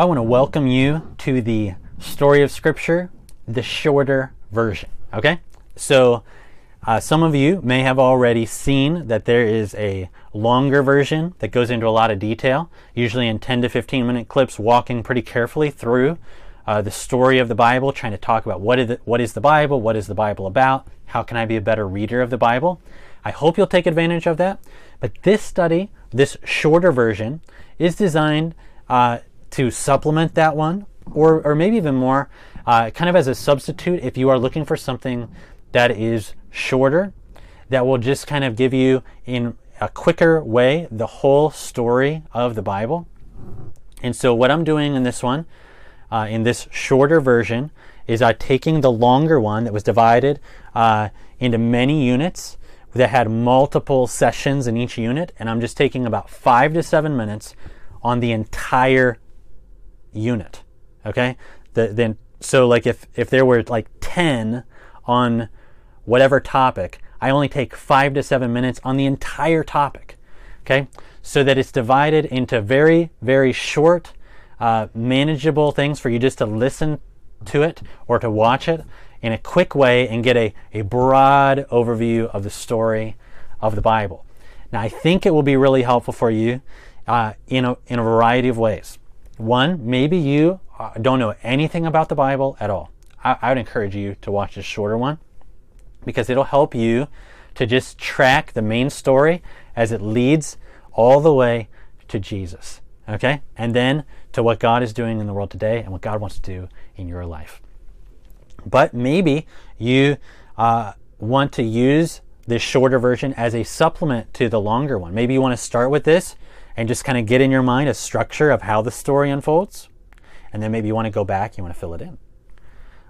Well, I want to welcome you to the story of Scripture, the shorter version. Okay? So, uh, some of you may have already seen that there is a longer version that goes into a lot of detail, usually in 10 to 15 minute clips, walking pretty carefully through uh, the story of the Bible, trying to talk about what is, what is the Bible, what is the Bible about, how can I be a better reader of the Bible. I hope you'll take advantage of that. But this study, this shorter version, is designed uh, to supplement that one, or, or maybe even more, uh, kind of as a substitute if you are looking for something that is shorter, that will just kind of give you in a quicker way the whole story of the Bible. And so, what I'm doing in this one, uh, in this shorter version, is uh, taking the longer one that was divided uh, into many units that had multiple sessions in each unit, and I'm just taking about five to seven minutes on the entire unit. Okay, the, then so like if if there were like ten on whatever topic, I only take five to seven minutes on the entire topic. Okay, so that it's divided into very very short, uh, manageable things for you just to listen to it or to watch it in a quick way and get a, a broad overview of the story of the Bible. Now, I think it will be really helpful for you uh, in, a, in a variety of ways. One, maybe you uh, don't know anything about the Bible at all. I, I would encourage you to watch this shorter one because it'll help you to just track the main story as it leads all the way to Jesus. Okay? And then to what God is doing in the world today and what God wants to do in your life. But maybe you uh, want to use this shorter version as a supplement to the longer one. Maybe you want to start with this and just kind of get in your mind a structure of how the story unfolds. And then maybe you want to go back, you want to fill it in.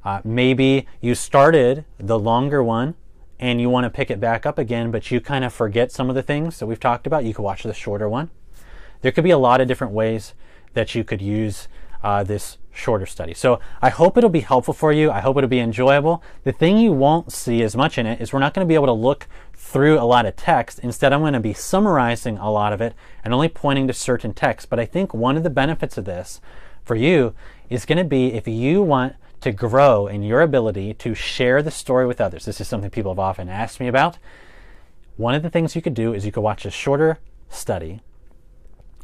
Uh, maybe you started the longer one and you want to pick it back up again, but you kind of forget some of the things that we've talked about. You could watch the shorter one. There could be a lot of different ways that you could use uh, this shorter study. So I hope it'll be helpful for you. I hope it'll be enjoyable. The thing you won't see as much in it is we're not going to be able to look through a lot of text. Instead, I'm going to be summarizing a lot of it and only pointing to certain texts. But I think one of the benefits of this for you is going to be if you want to grow in your ability to share the story with others. This is something people have often asked me about. One of the things you could do is you could watch a shorter study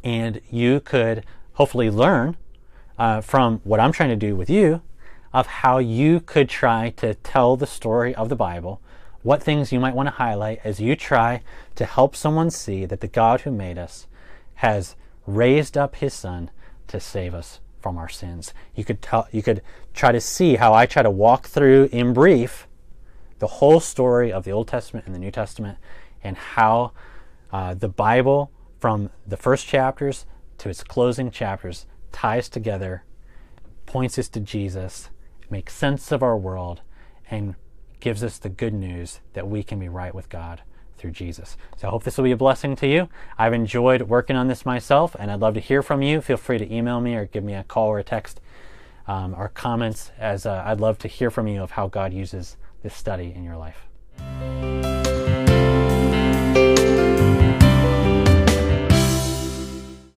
and you could hopefully learn uh, from what I'm trying to do with you of how you could try to tell the story of the Bible, what things you might want to highlight as you try to help someone see that the God who made us has raised up his son to save us from our sins. You could tell you could try to see how I try to walk through in brief the whole story of the Old Testament and the New Testament and how uh, the Bible from the first chapters to its closing chapters ties together, points us to Jesus, makes sense of our world, and gives us the good news that we can be right with God through Jesus. So I hope this will be a blessing to you. I've enjoyed working on this myself, and I'd love to hear from you. Feel free to email me or give me a call or a text um, or comments, as uh, I'd love to hear from you of how God uses this study in your life.